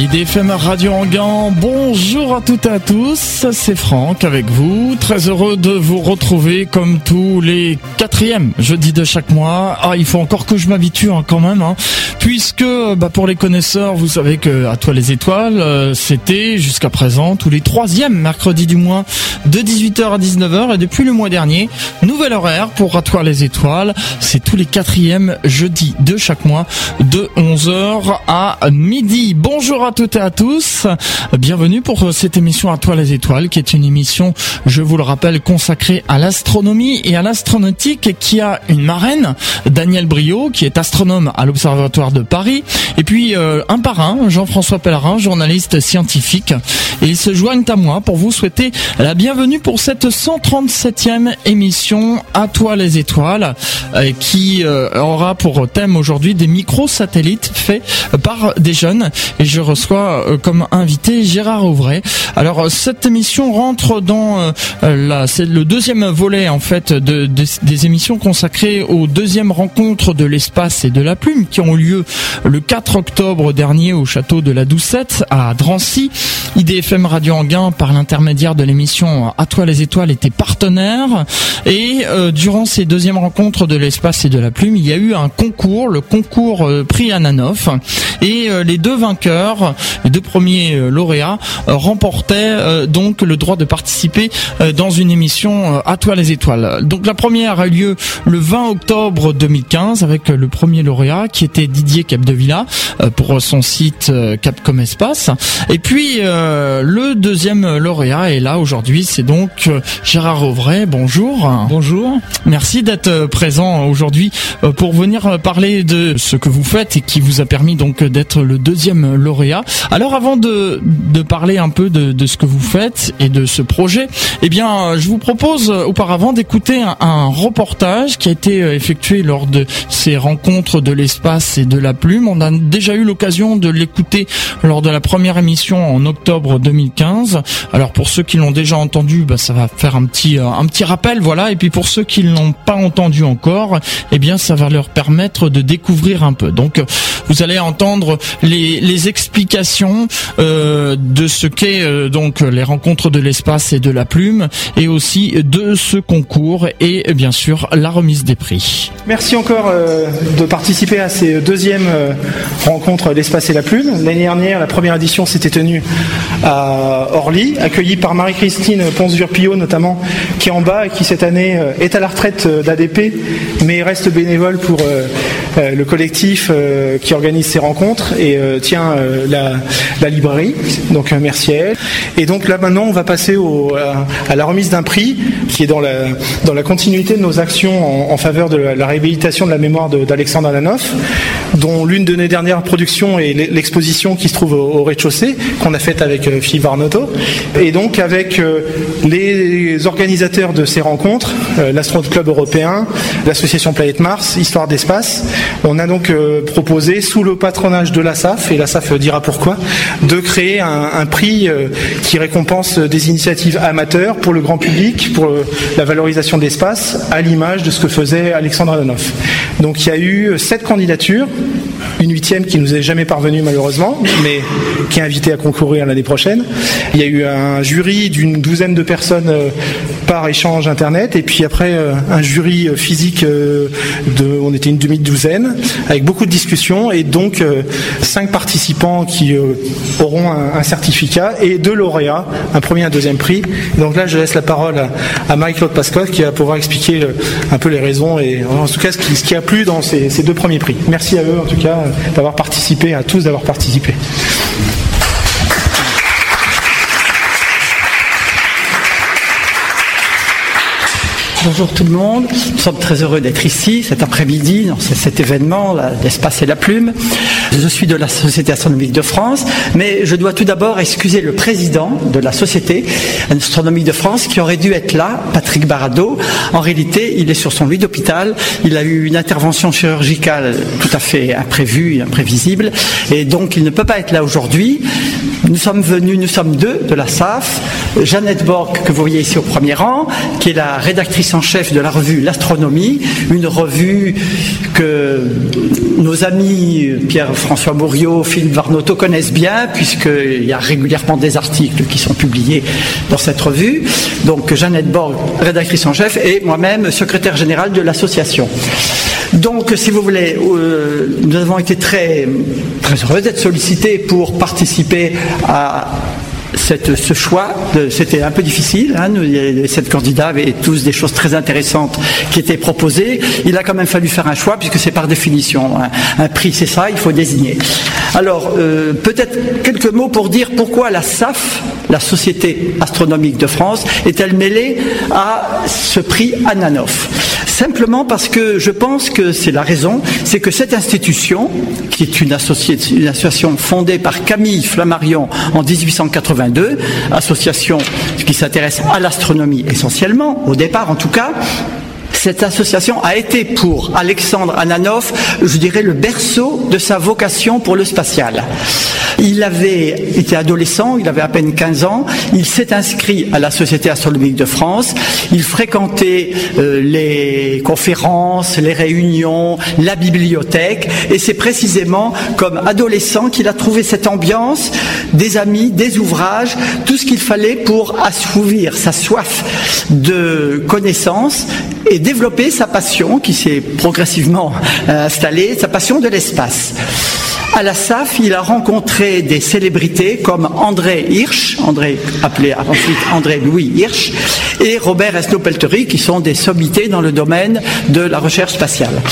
IDFM Radio Anguin, bonjour à toutes et à tous, c'est Franck avec vous, très heureux de vous retrouver comme tous les quatrièmes jeudis de chaque mois. Ah, il faut encore que je m'habitue hein, quand même, hein, puisque bah, pour les connaisseurs, vous savez que à toi les étoiles, euh, c'était jusqu'à présent tous les troisièmes mercredis du mois de 18h à 19h et depuis le mois dernier, nouvel horaire pour à toi les étoiles, c'est tous les quatrièmes jeudis de chaque mois de 11h à midi. Bonjour à toutes et à tous. Bienvenue pour cette émission À toi les étoiles, qui est une émission, je vous le rappelle, consacrée à l'astronomie et à l'astronautique, qui a une marraine, Daniel Brio, qui est astronome à l'Observatoire de Paris, et puis euh, un parrain, Jean-François Pellerin, journaliste scientifique. Ils se joignent à moi pour vous souhaiter la bienvenue pour cette 137e émission À toi les étoiles, euh, qui euh, aura pour thème aujourd'hui des microsatellites faits par des jeunes. Et je euh, comme invité Gérard Auvray. Alors euh, cette émission rentre dans euh, la, c'est le deuxième volet en fait de, de- des émissions consacrées aux deuxième rencontres de l'espace et de la plume qui ont eu lieu le 4 octobre dernier au château de la Doucette à Drancy. IDFM Radio Anguin par l'intermédiaire de l'émission À toi les étoiles était partenaire et euh, durant ces deuxièmes rencontres de l'espace et de la plume, il y a eu un concours, le concours euh, prix Ananoff et euh, les deux vainqueurs, sport les deux premiers euh, lauréats euh, remportaient euh, donc le droit de participer euh, dans une émission euh, À toi les étoiles. Donc la première a eu lieu le 20 octobre 2015 avec le premier lauréat qui était Didier Capdevilla euh, pour son site Capcom Espace. Et puis euh, le deuxième lauréat est là aujourd'hui, c'est donc euh, Gérard Auvray. Bonjour. Bonjour. Merci d'être présent aujourd'hui euh, pour venir parler de ce que vous faites et qui vous a permis donc d'être le deuxième lauréat. Alors avant de, de parler un peu de, de ce que vous faites et de ce projet, eh bien je vous propose euh, auparavant d'écouter un, reportage qui a été euh, effectué lors de ces rencontres de l'espace et de la plume. On a déjà eu l'occasion de l'écouter lors de la première émission en octobre 2015. Alors pour ceux qui l'ont déjà entendu, bah, ça va faire un petit euh, un petit rappel, voilà. Et puis pour ceux qui l'ont pas entendu encore, eh bien ça va leur permettre de découvrir un peu. Donc vous allez entendre les, les explications euh, de ce qu'est euh, donc les rencontres de l'espace et de la plume, et aussi de ce concours et bien sûr la remise des prix. Merci encore euh, de participer à ces deuxièmes rencontres L'espace et la plume. L'année dernière, la première édition s'était tenue à Orly, accueillie par Marie-Christine Ponce-Durpillot notamment, qui est en bas et qui cette année est à la retraite d'ADP, mais reste bénévole pour le collectif qui organise ces rencontres et tient la, la librairie. Donc euh, merci à. Et donc là maintenant, on va passer au, à, la remise d'un prix qui est dans la, continuité de nos actions en, faveur de la, réhabilitation de la mémoire d'Alexandre Alanoff, dont l'une de nos dernières productions est l'e- l'exposition qui se trouve au, au rez-de-chaussée, qu'on a faite avec euh, Philippe Varnotto. Et donc avec euh, les organisateurs de ces rencontres, euh, l'Astronaut Club européen, l'association Planète Mars, Histoire d'espace, on a donc proposé, sous le patronage de l'ASAF, et l'ASAF dira pourquoi, de créer un, prix qui récompense des initiatives amateurs pour le grand public, pour la valorisation de l'espace, à l'image de ce que faisait Alexandre Adanoff. Donc il y a eu sept candidatures, une huitième qui nous est jamais parvenue malheureusement, mais qui est invitée à concourir l'année prochaine. Il y a eu un jury d'une douzaine de personnes euh, échange internet, et puis après euh, un jury euh, physique euh, de, on était une demi-douzaine, avec beaucoup de discussions, et donc cinq participants qui auront un, certificat et deux lauréats, un premier et un deuxième prix. Donc là, je laisse la parole à, Marie-Claude Pascal qui va pouvoir expliquer un peu les raisons et en tout cas ce qui, ce qui a plu dans ces, ces deux premiers prix. Merci à eux en tout cas d'avoir participé, à tous d'avoir participé. Bonjour tout le monde, nous sommes très heureux d'être ici cet après-midi dans ce- cet événement, l'espace et la plume. Je suis de la Société astronomique de France, mais je dois tout d'abord excuser le président de la Société astronomique de France qui aurait dû être là, Patrick Barado. En réalité, il est sur son lit d'hôpital, il a eu une intervention chirurgicale tout à fait imprévue, imprévisible, et donc il ne peut pas être là aujourd'hui. Nous sommes venus, nous sommes deux de la SAF, Jeannette Borg, que vous voyez ici au premier rang, qui est la rédactrice en chef de la revue L'Astronomie, une revue que nos amis Pierre-François Bourriot, Philippe Varnoto connaissent bien, puisqu'il y a régulièrement des articles qui sont publiés dans cette revue. Donc Jeannette Borg, rédactrice en chef, et moi-même secrétaire général de l'association. Donc, si vous voulez, euh, nous avons été très, très heureux d'être sollicités pour participer à ce choix, c'était un peu difficile. Hein, nous, sept candidats avaient tous des choses très intéressantes qui étaient proposées. Il a quand même fallu faire un choix puisque c'est par définition un, prix, c'est ça, il faut désigner. Alors, euh, peut-être quelques mots pour dire pourquoi la SAF, la Société astronomique de France, est-elle mêlée à ce prix Ananoff Simplement parce que je pense que c'est la raison, c'est que cette institution, qui est une, association fondée par Camille Flammarion en 1882, association qui s'intéresse à l'astronomie essentiellement, au départ en tout cas, cette association a été pour Alexandre Ananov, je dirais, le berceau de sa vocation pour le spatial. Il avait été adolescent, il avait à peine 15 ans, il s'est inscrit à la Société astronomique de France, il fréquentait euh, les conférences, les réunions, la bibliothèque, et c'est précisément comme adolescent qu'il a trouvé cette ambiance, des amis, des ouvrages, tout ce qu'il fallait pour assouvir sa soif de connaissances et développer sa passion qui s'est progressivement euh, installée, sa passion de l'espace. À la SAF, il a rencontré des célébrités comme André Hirsch, André appelé ensuite André Louis Hirsch, et Robert Esnault-Peltery, qui sont des sommités dans le domaine de la recherche spatiale.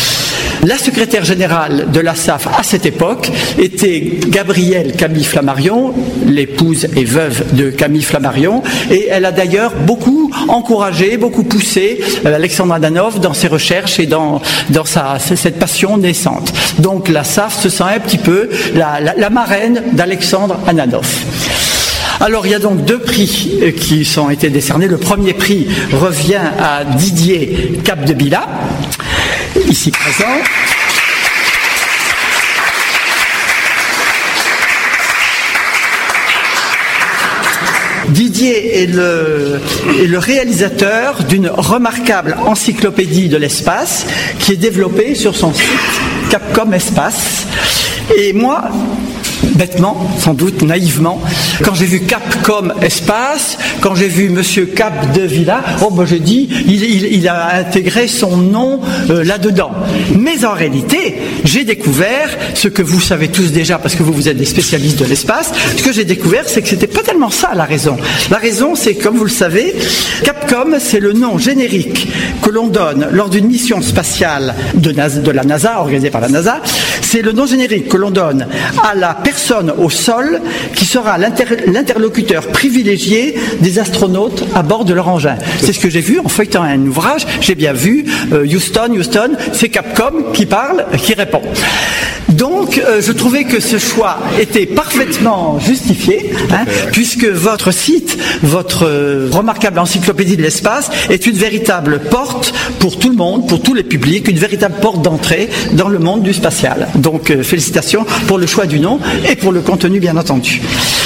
La secrétaire générale de la SAF à cette époque était Gabrielle Camille Flammarion, l'épouse et veuve de Camille Flammarion, et elle a d'ailleurs beaucoup encouragé, beaucoup poussé euh, Alexandre Adanov dans ses recherches et dans, dans sa, cette passion naissante. Donc la SAF se sent un petit peu la, marraine d'Alexandre Ananov. Alors il y a donc deux prix euh, qui sont été décernés. Le premier prix revient à Didier Capdevila ici présent. Didier est le réalisateur d'une remarquable encyclopédie de l'espace qui est développée sur son site Capcom Espace. Et moi, bêtement, sans doute naïvement, quand j'ai vu Capcom Espace, quand j'ai vu Monsieur Cap de Villa, oh ben j'ai dit, il, a intégré son nom euh, là-dedans. Mais en réalité, j'ai découvert ce que vous savez tous déjà parce que vous vous êtes des spécialistes de l'espace. Ce que j'ai découvert, c'est que c'était pas tellement ça la raison. La raison, c'est comme vous le savez, Capcom, c'est le nom générique que l'on donne lors d'une mission spatiale de la NASA, organisée par la NASA. C'est le nom générique que l'on donne à la personne au sol qui sera l'interlocuteur privilégié des astronautes à bord de leur engin. C'est ce que j'ai vu en feuilletant un ouvrage. J'ai bien vu euh, Houston, Houston, c'est Capcom qui parle, qui répond. Euh, je trouvais que ce choix était parfaitement justifié, hein, puisque votre site, votre euh, remarquable encyclopédie de l'espace, est une véritable porte pour tout le monde, pour tous les publics, une véritable porte d'entrée dans le monde du spatial. Donc, félicitations pour le choix du nom et pour le contenu bien entendu.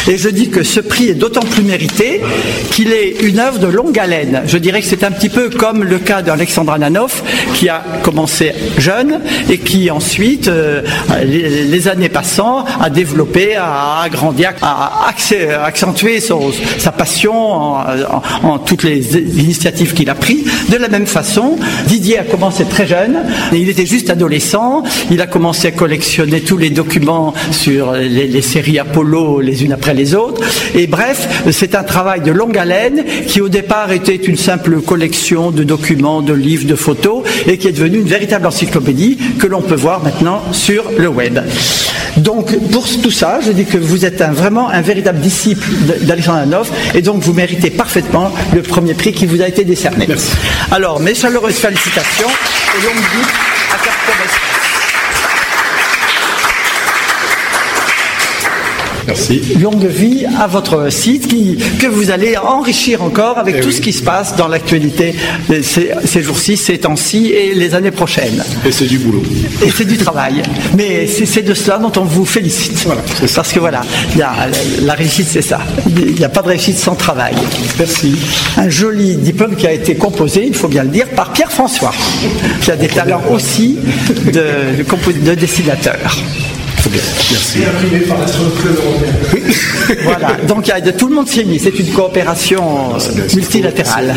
Et je dis que ce prix est d'autant plus mérité qu'il est une œuvre de longue haleine. Je dirais que c'est un petit peu comme le cas d'Alexandre Ananoff qui a commencé jeune et qui ensuite, euh, les, années passant, a développé, a agrandi, a accentué sa passion en, toutes les initiatives qu'il a prises. De la même façon, Didier a commencé très jeune, il était juste adolescent, il a commencé à collectionner tous les documents sur les, séries Apollo les unes après les autres. Et bref, c'est un travail de longue haleine qui au départ était une simple collection de documents, de livres, de photos et qui est devenu une véritable encyclopédie que l'on peut voir maintenant sur le web. Donc pour tout ça, je dis que vous êtes vraiment un véritable disciple d'Alexandre Anoff et donc vous méritez parfaitement le premier prix qui vous a été décerné. Alors mes chaleureuses félicitations et longue vie à Merci. Longue vie à votre site qui, que vous allez enrichir encore avec eh tout ce qui se passe dans l'actualité ces, ces jours-ci, ces temps-ci et les années prochaines. Et c'est du boulot. Et c'est du travail. Mais c'est de cela dont on vous félicite. Voilà, Parce que voilà, la réussite, c'est ça. Il n'y a pas de réussite sans travail. Merci. Un joli diplôme qui a été composé, il faut bien le dire, par Pierre François, qui a des talents aussi de, de dessinateur. Merci. voilà, donc tout le monde s'est mis, c'est une coopération multilatérale.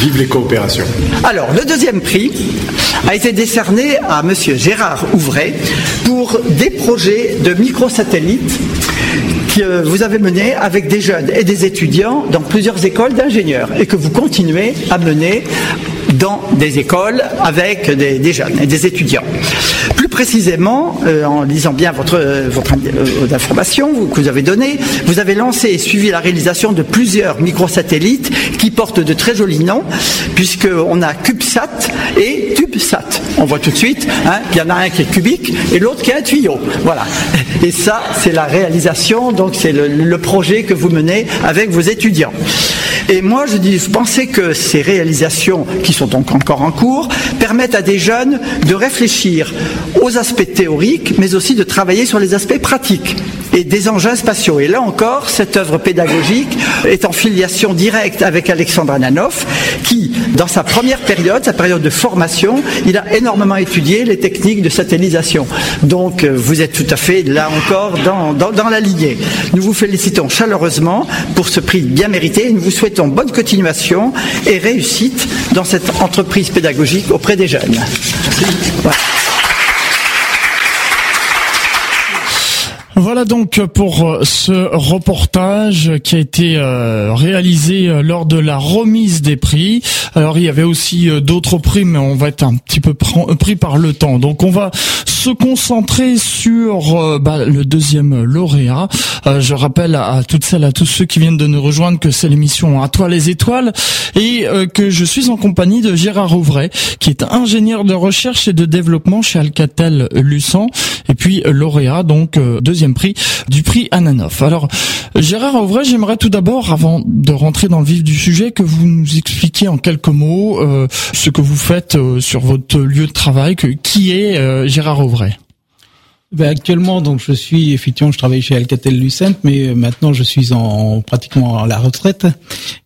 Vive les coopérations. Alors, le deuxième prix a été décerné à monsieur Gérard Ouvray pour des projets de microsatellites que vous avez menés avec des jeunes et des étudiants dans plusieurs écoles d'ingénieurs et que vous continuez à mener dans des écoles avec des, jeunes et des étudiants. Précisément, euh, en lisant bien votre, euh, votre euh, information que vous avez donnée, vous avez lancé et suivi la réalisation de plusieurs microsatellites qui portent de très jolis noms, puisqu'on a CubeSat et TubeSat. On voit tout de suite hein, qu'il y en a un qui est cubique et l'autre qui est un tuyau. Voilà. Et ça, c'est la réalisation, donc c'est le projet que vous menez avec vos étudiants. Et moi, je, dis, je pensais que ces réalisations, qui sont donc encore en cours, permettent à des jeunes de réfléchir aux aspects théoriques, mais aussi de travailler sur les aspects pratiques et des engins spatiaux. Et là encore, cette œuvre pédagogique est en filiation directe avec Alexandre Ananoff, qui, dans sa première période, sa période de formation, il a énormément étudié les techniques de satellisation. Donc, euh, vous êtes tout à fait, là encore, dans, dans, dans la lignée. Nous vous félicitons chaleureusement pour ce prix bien mérité et nous vous souhaitons bonne continuation et réussite dans cette entreprise pédagogique auprès des jeunes. Voilà donc pour euh, ce reportage qui a été euh, réalisé euh, lors de la remise des prix. Alors il y avait aussi d'autres prix, mais on va être un petit peu pris par le temps. Donc on va se concentrer sur bah, le deuxième lauréat. je rappelle à, toutes celles, à tous ceux qui viennent de nous rejoindre que c'est l'émission À toi les étoiles et que je suis en compagnie de Gérard Ouvray, qui est ingénieur de recherche et de développement chez Alcatel Lucent, et puis lauréat donc deuxième prix du prix Ananoff. Alors, Gérard Auvray, j'aimerais tout d'abord, avant de rentrer dans le vif du sujet, que vous nous expliquiez en quelques mots euh, ce que vous faites euh, sur votre lieu de travail. Que, qui est euh, Gérard Auvray ben actuellement, donc je suis effectivement, je travaille chez Alcatel Lucent, mais maintenant je suis en pratiquement à la retraite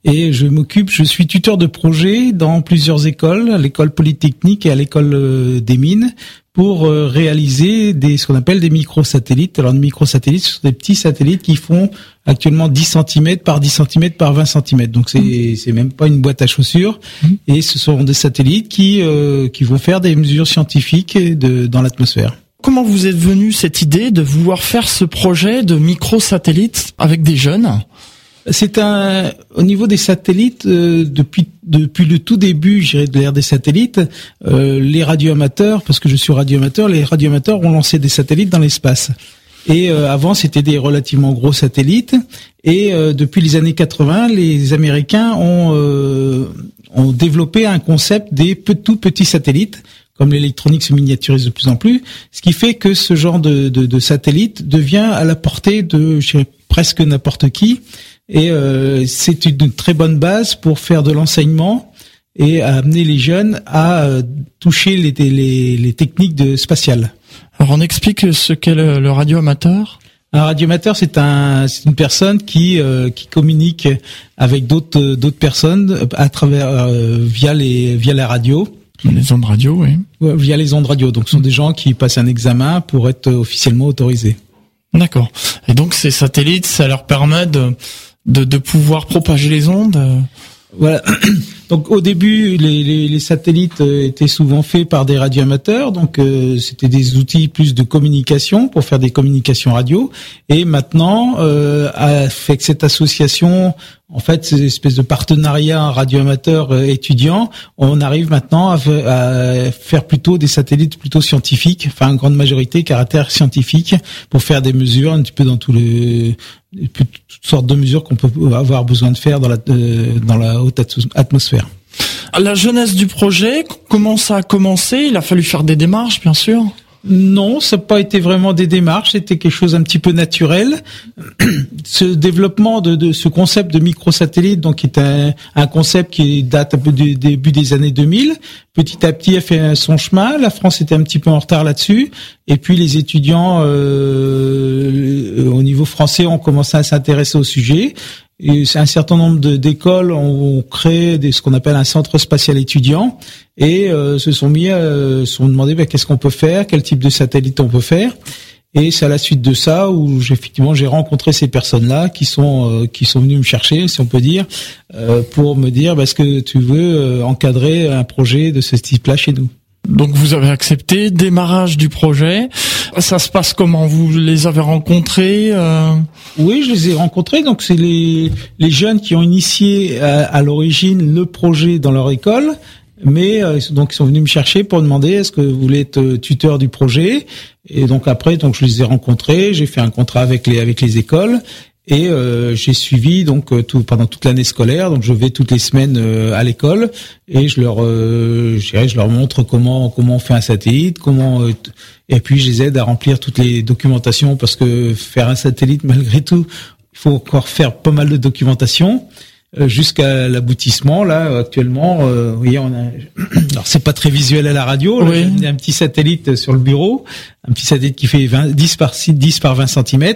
et je m'occupe, je suis tuteur de projet dans plusieurs écoles, à l'école polytechnique et à l'école des mines, pour euh, réaliser des ce qu'on appelle des microsatellites. Alors, des microsatellites, ce sont des petits satellites qui font actuellement 10 cm par 10 cm par 20 cm. Donc, c'est c'est même pas une boîte à chaussures. Et ce sont des satellites qui euh, qui vont faire des mesures scientifiques de, dans l'atmosphère. Comment vous êtes venu cette idée de vouloir faire ce projet de microsatellites avec des jeunes? C'est un au niveau des satellites euh, depuis depuis le tout début, j'irai de l'ère des satellites, euh, les radioamateurs, parce que je suis radioamateur, les radioamateurs ont lancé des satellites dans l'espace. Et euh, avant, c'était des relativement gros satellites. Et depuis les années 80, les Américains ont ont développé un concept des tout petits satellites comme l'électronique se miniaturise de plus en plus, ce qui fait que ce genre de, de, de satellite devient à la portée de presque n'importe qui. Et euh, c'est une très bonne base pour faire de l'enseignement et à amener les jeunes à euh, toucher les, les, les, techniques de spatiales. Alors on explique ce qu'est le, le radioamateur un radioamateur, c'est un, c'est une personne qui euh, qui communique avec d'autres d'autres personnes à travers via les via la radio. Les ondes radio, oui. via les ondes radio. Donc, ce sont des gens qui passent un examen pour être officiellement autorisés. D'accord. Et donc, ces satellites, ça leur permet de de, de pouvoir propager les ondes euh. Voilà. Donc au début, les, les, les, satellites euh, étaient souvent faits par des radioamateurs, donc euh, c'était des outils plus de communication pour faire des communications radio. Et maintenant, euh, avec cette association, en fait, ces espèces de partenariat radioamateur étudiant, on arrive maintenant à, faire plutôt des satellites plutôt scientifiques, enfin en grande majorité caractère scientifique, pour faire des mesures un petit peu dans tous les toutes sortes de mesures qu'on peut avoir besoin de faire dans la, dans la haute atmosphère. La jeunesse du projet, comment ça a commencé? Il a fallu faire des démarches, bien sûr. Non, ça n'a pas été vraiment des démarches, c'était quelque chose un petit peu naturel. ce développement de, ce concept de microsatellite, donc qui est un, un, concept qui date un peu du début des années 2000, petit à petit a fait son chemin. La France était un petit peu en retard là-dessus, et puis les étudiants euh, au niveau français ont commencé à s'intéresser au sujet. Et un certain nombre d'écoles ont, créé ce qu'on appelle un centre spatial étudiant et euh, se sont mis, euh, se sont demandé ben, qu'est-ce qu'on peut faire, quel type de satellite on peut faire? Et c'est à la suite de ça où effectivement j'ai rencontré ces personnes-là qui sont euh, qui sont venues me chercher, si on peut dire, euh, pour me dire est-ce que tu veux euh, encadrer un projet de ce type-là chez nous? Donc vous avez accepté. Démarrage du projet. Ça se passe comment? Vous les avez rencontrés euh... Oui, je les ai rencontrés. Donc c'est les les jeunes qui ont initié à, à l'origine le projet dans leur école. Mais euh, donc ils sont venus me chercher pour demander est-ce que vous voulez être euh, tuteur du projet. Et donc après donc je les ai rencontrés. J'ai fait un contrat avec les avec les écoles et euh, j'ai suivi donc euh, tout pendant toute l'année scolaire. Donc je vais toutes les semaines à l'école et je leur euh, je, leur montre comment comment on fait un satellite comment et puis je les aide à remplir toutes les documentations parce que faire un satellite malgré tout il faut encore faire pas mal de documentation euh, jusqu'à l'aboutissement. Là, actuellement, euh, vous voyez, on a. Alors, c'est pas très visuel à la radio. Là, oui. un petit satellite sur le bureau, un petit satellite qui fait 20, 10 par 6, 10 par 20 cm.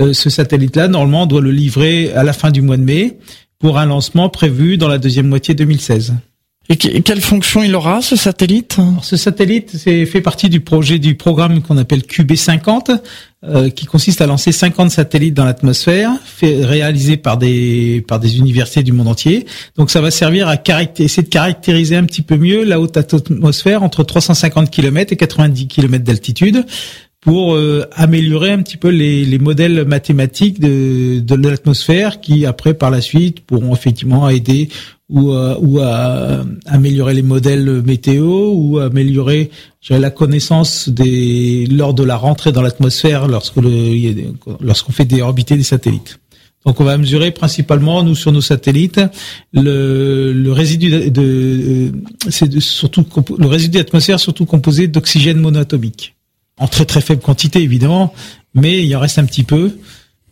Euh, ce satellite-là, normalement, on doit le livrer à la fin du mois de mai pour un lancement prévu dans la deuxième moitié 2016. Et quelle fonction il aura ce satellite? Ce satellite c'est fait partie du projet du programme qu'on appelle QB50, euh, qui consiste à lancer 50 satellites dans l'atmosphère, réalisés par des par des universités du monde entier. Donc ça va servir à essayer de caractériser un petit peu mieux la haute atmosphère entre 350 km et 90 km d'altitude pour euh, améliorer un petit peu les, les modèles mathématiques de, de l'atmosphère qui après par la suite pourront effectivement aider ou, à, ou à améliorer les modèles météo ou améliorer la connaissance des lors de la rentrée dans l'atmosphère lorsque lorsqu'on fait des orbités des satellites. Donc on va mesurer principalement nous sur nos satellites le, le résidu de, de c'est surtout le résidu d'atmosphère surtout composé d'oxygène monoatomique en très très faible quantité évidemment, mais il en reste un petit peu.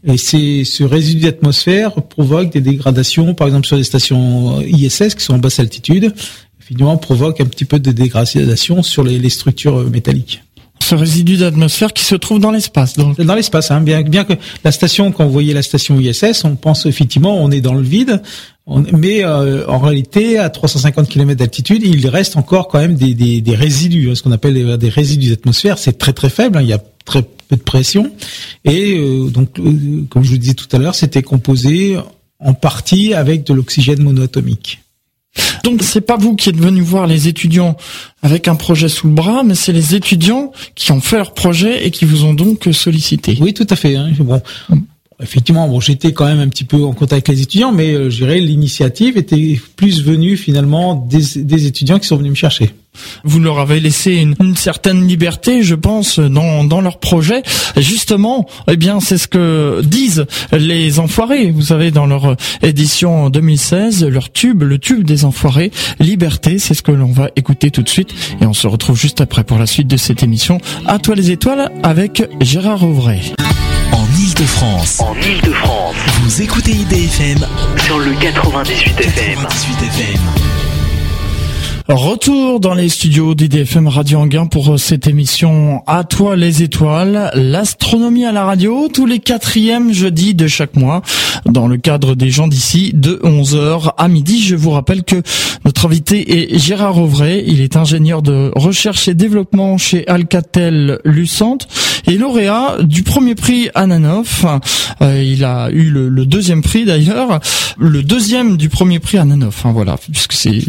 Et c'est ce résidu d'atmosphère provoque des dégradations, par exemple sur les stations ISS qui sont en basse altitude, finalement provoque un petit peu de dégradation sur les, les structures métalliques ce résidu d'atmosphère qui se trouve dans l'espace. Dans, dans l'espace, hein, bien, bien que la station, quand vous voyez la station ISS, on pense effectivement on est dans le vide, mais euh, en réalité, à 350 km d'altitude, il reste encore quand même des, des, des résidus, hein, ce qu'on appelle des résidus d'atmosphère. C'est très très faible, hein, il y a très peu de pression. Et euh, donc, euh, comme je vous disais tout à l'heure, c'était composé en partie avec de l'oxygène monoatomique. Donc c'est pas vous qui êtes venu voir les étudiants avec un projet sous le bras, mais c'est les étudiants qui ont fait leur projet et qui vous ont donc sollicité. Oui, tout à fait. Hein. Bon, effectivement, bon, j'étais quand même un petit peu en contact avec les étudiants, mais euh, je dirais l'initiative était plus venue finalement des, des, étudiants qui sont venus me chercher. Vous leur avez laissé une, certaine liberté, je pense, dans, dans leur projet. Justement, eh bien, c'est ce que disent les enfoirés. Vous savez, dans leur édition 2016, leur tube, le tube des enfoirés, Liberté, c'est ce que l'on va écouter tout de suite. Et on se retrouve juste après pour la suite de cette émission. À toi les étoiles avec Gérard Auvray. En Ile-de-France. En Ile-de-France. Vous écoutez IDFM sur le 98 FM. 98 FM. Retour dans les studios d'IDFM Radio Anguin pour cette émission À toi les étoiles, l'astronomie à la radio, tous les quatrièmes jeudis de chaque mois, dans le cadre des gens d'ici, de 11h à midi. Je vous rappelle que notre invité est Gérard Auvray, il est ingénieur de recherche et développement chez Alcatel Lucente et lauréat du premier prix Ananoff. Euh, il a eu le, deuxième prix d'ailleurs, le deuxième du premier prix Ananoff, hein, voilà, puisque c'est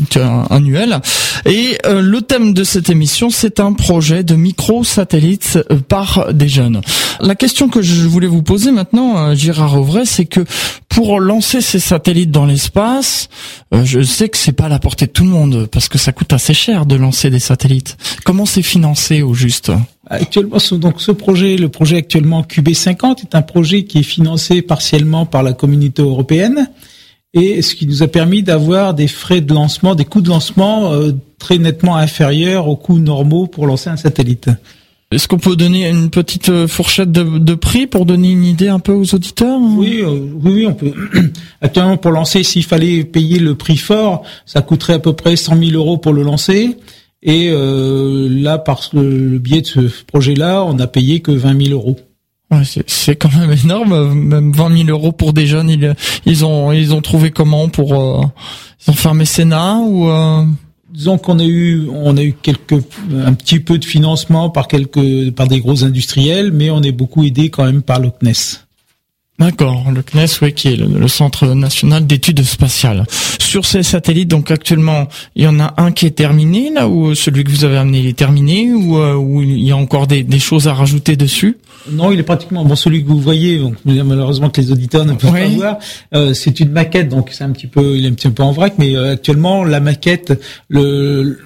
annuel. Et euh, le thème de cette émission, c'est un projet de micro-satellites euh, par des jeunes. La question que je voulais vous poser maintenant, euh, Gérard Auvray, c'est que pour lancer ces satellites dans l'espace, euh, je sais que c'est pas à la portée de tout le monde parce que ça coûte assez cher de lancer des satellites. Comment c'est financé au juste Actuellement, donc ce projet, le projet actuellement QB50 est un projet qui est financé partiellement par la communauté européenne et ce qui nous a permis d'avoir des frais de lancement, des coûts de lancement euh, très nettement inférieurs aux coûts normaux pour lancer un satellite. Est-ce qu'on peut donner une petite euh, fourchette de, de prix pour donner une idée un peu aux auditeurs Oui, euh, oui, oui, on peut. Actuellement, pour lancer, s'il fallait payer le prix fort, ça coûterait à peu près 100 000 euros pour le lancer. Et euh, là, par le, le biais de ce projet-là, on a payé que 20 000 euros. Ouais, c'est- quand même énorme, même 20 000 euros pour des jeunes. Ils, ils ont ils ont trouvé comment pour euh, ils ont fait un mécénat ou euh, Disons qu'on a eu, on a eu quelques, un petit peu de financement par quelques, par des gros industriels, mais on est beaucoup aidé quand même par le CNES. D'accord, le CNES, oui, qui est le, le Centre national d'études spatiales. Sur ces satellites, donc actuellement, il y en a un qui est terminé, là, ou celui que vous avez amené il est terminé, ou, euh, ou il y a encore des, des choses à rajouter dessus? Non, il est pratiquement bon. Celui que vous voyez, donc, malheureusement que les auditeurs ne peuvent pas Oui. voir, euh, c'est une maquette, donc c'est un petit peu, il est un petit peu en vrac, mais euh, actuellement la maquette, le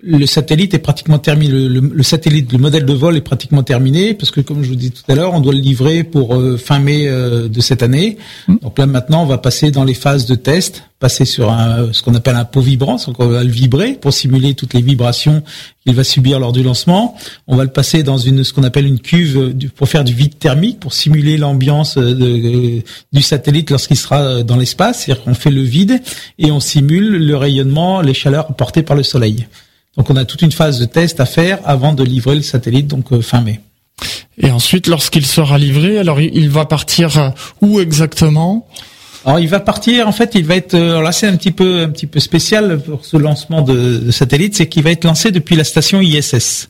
le satellite est pratiquement terminé. Le, le- le satellite, le modèle de vol est pratiquement terminé, parce que comme je vous dis tout à l'heure, on doit le livrer pour euh, fin mai euh, de cette année. Donc là maintenant, on va passer dans les phases de test, passer sur un, ce qu'on appelle un pot vibrant, donc on va le vibrer pour simuler toutes les vibrations qu'il va subir lors du lancement. On va le passer dans une ce qu'on appelle une cuve du- pour faire du vide thermique, pour simuler l'ambiance euh, de- du satellite lorsqu'il sera euh, dans l'espace. C'est-à-dire qu'on fait le vide et on simule le rayonnement, les chaleurs apportées par le soleil. Donc on a toute une phase de test à faire avant de livrer le satellite, donc euh, fin mai. Et ensuite, lorsqu'il sera livré, alors il, va partir euh, où exactement? Alors il va partir, en fait, il va être euh, alors là c'est un petit peu un petit peu spécial pour ce lancement de, de satellite, c'est qu'il va être lancé depuis la station ISS.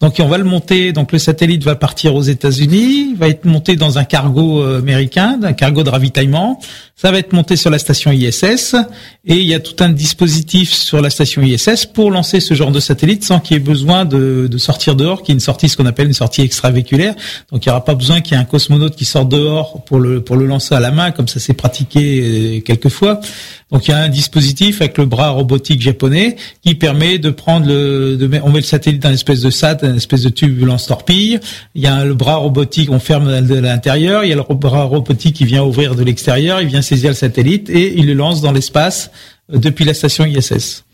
Donc on va le monter, donc le satellite va partir aux États-Unis, va être monté dans un cargo euh, américain, un cargo de ravitaillement. Ça va être monté sur la station ISS et il y a tout un dispositif sur la station ISS pour lancer ce genre de satellite sans qu'il y ait besoin de, de sortir dehors, qui est une sortie ce qu'on appelle une sortie extravéhiculaire. Donc il n'y aura pas besoin qu'il y ait un cosmonaute qui sorte dehors pour le pour le lancer à la main comme ça s'est pratiqué euh, quelques fois. Donc il y a un dispositif avec le bras robotique japonais qui permet de prendre le, de, on met le satellite dans une espèce de SAT, une espèce de tube lance-torpille. Il y a le bras robotique, on ferme de l'intérieur. Il y a le bras robotique qui vient ouvrir de l'extérieur. Il vient saisir le satellite et il le lance dans l'espace euh, depuis la station ISS.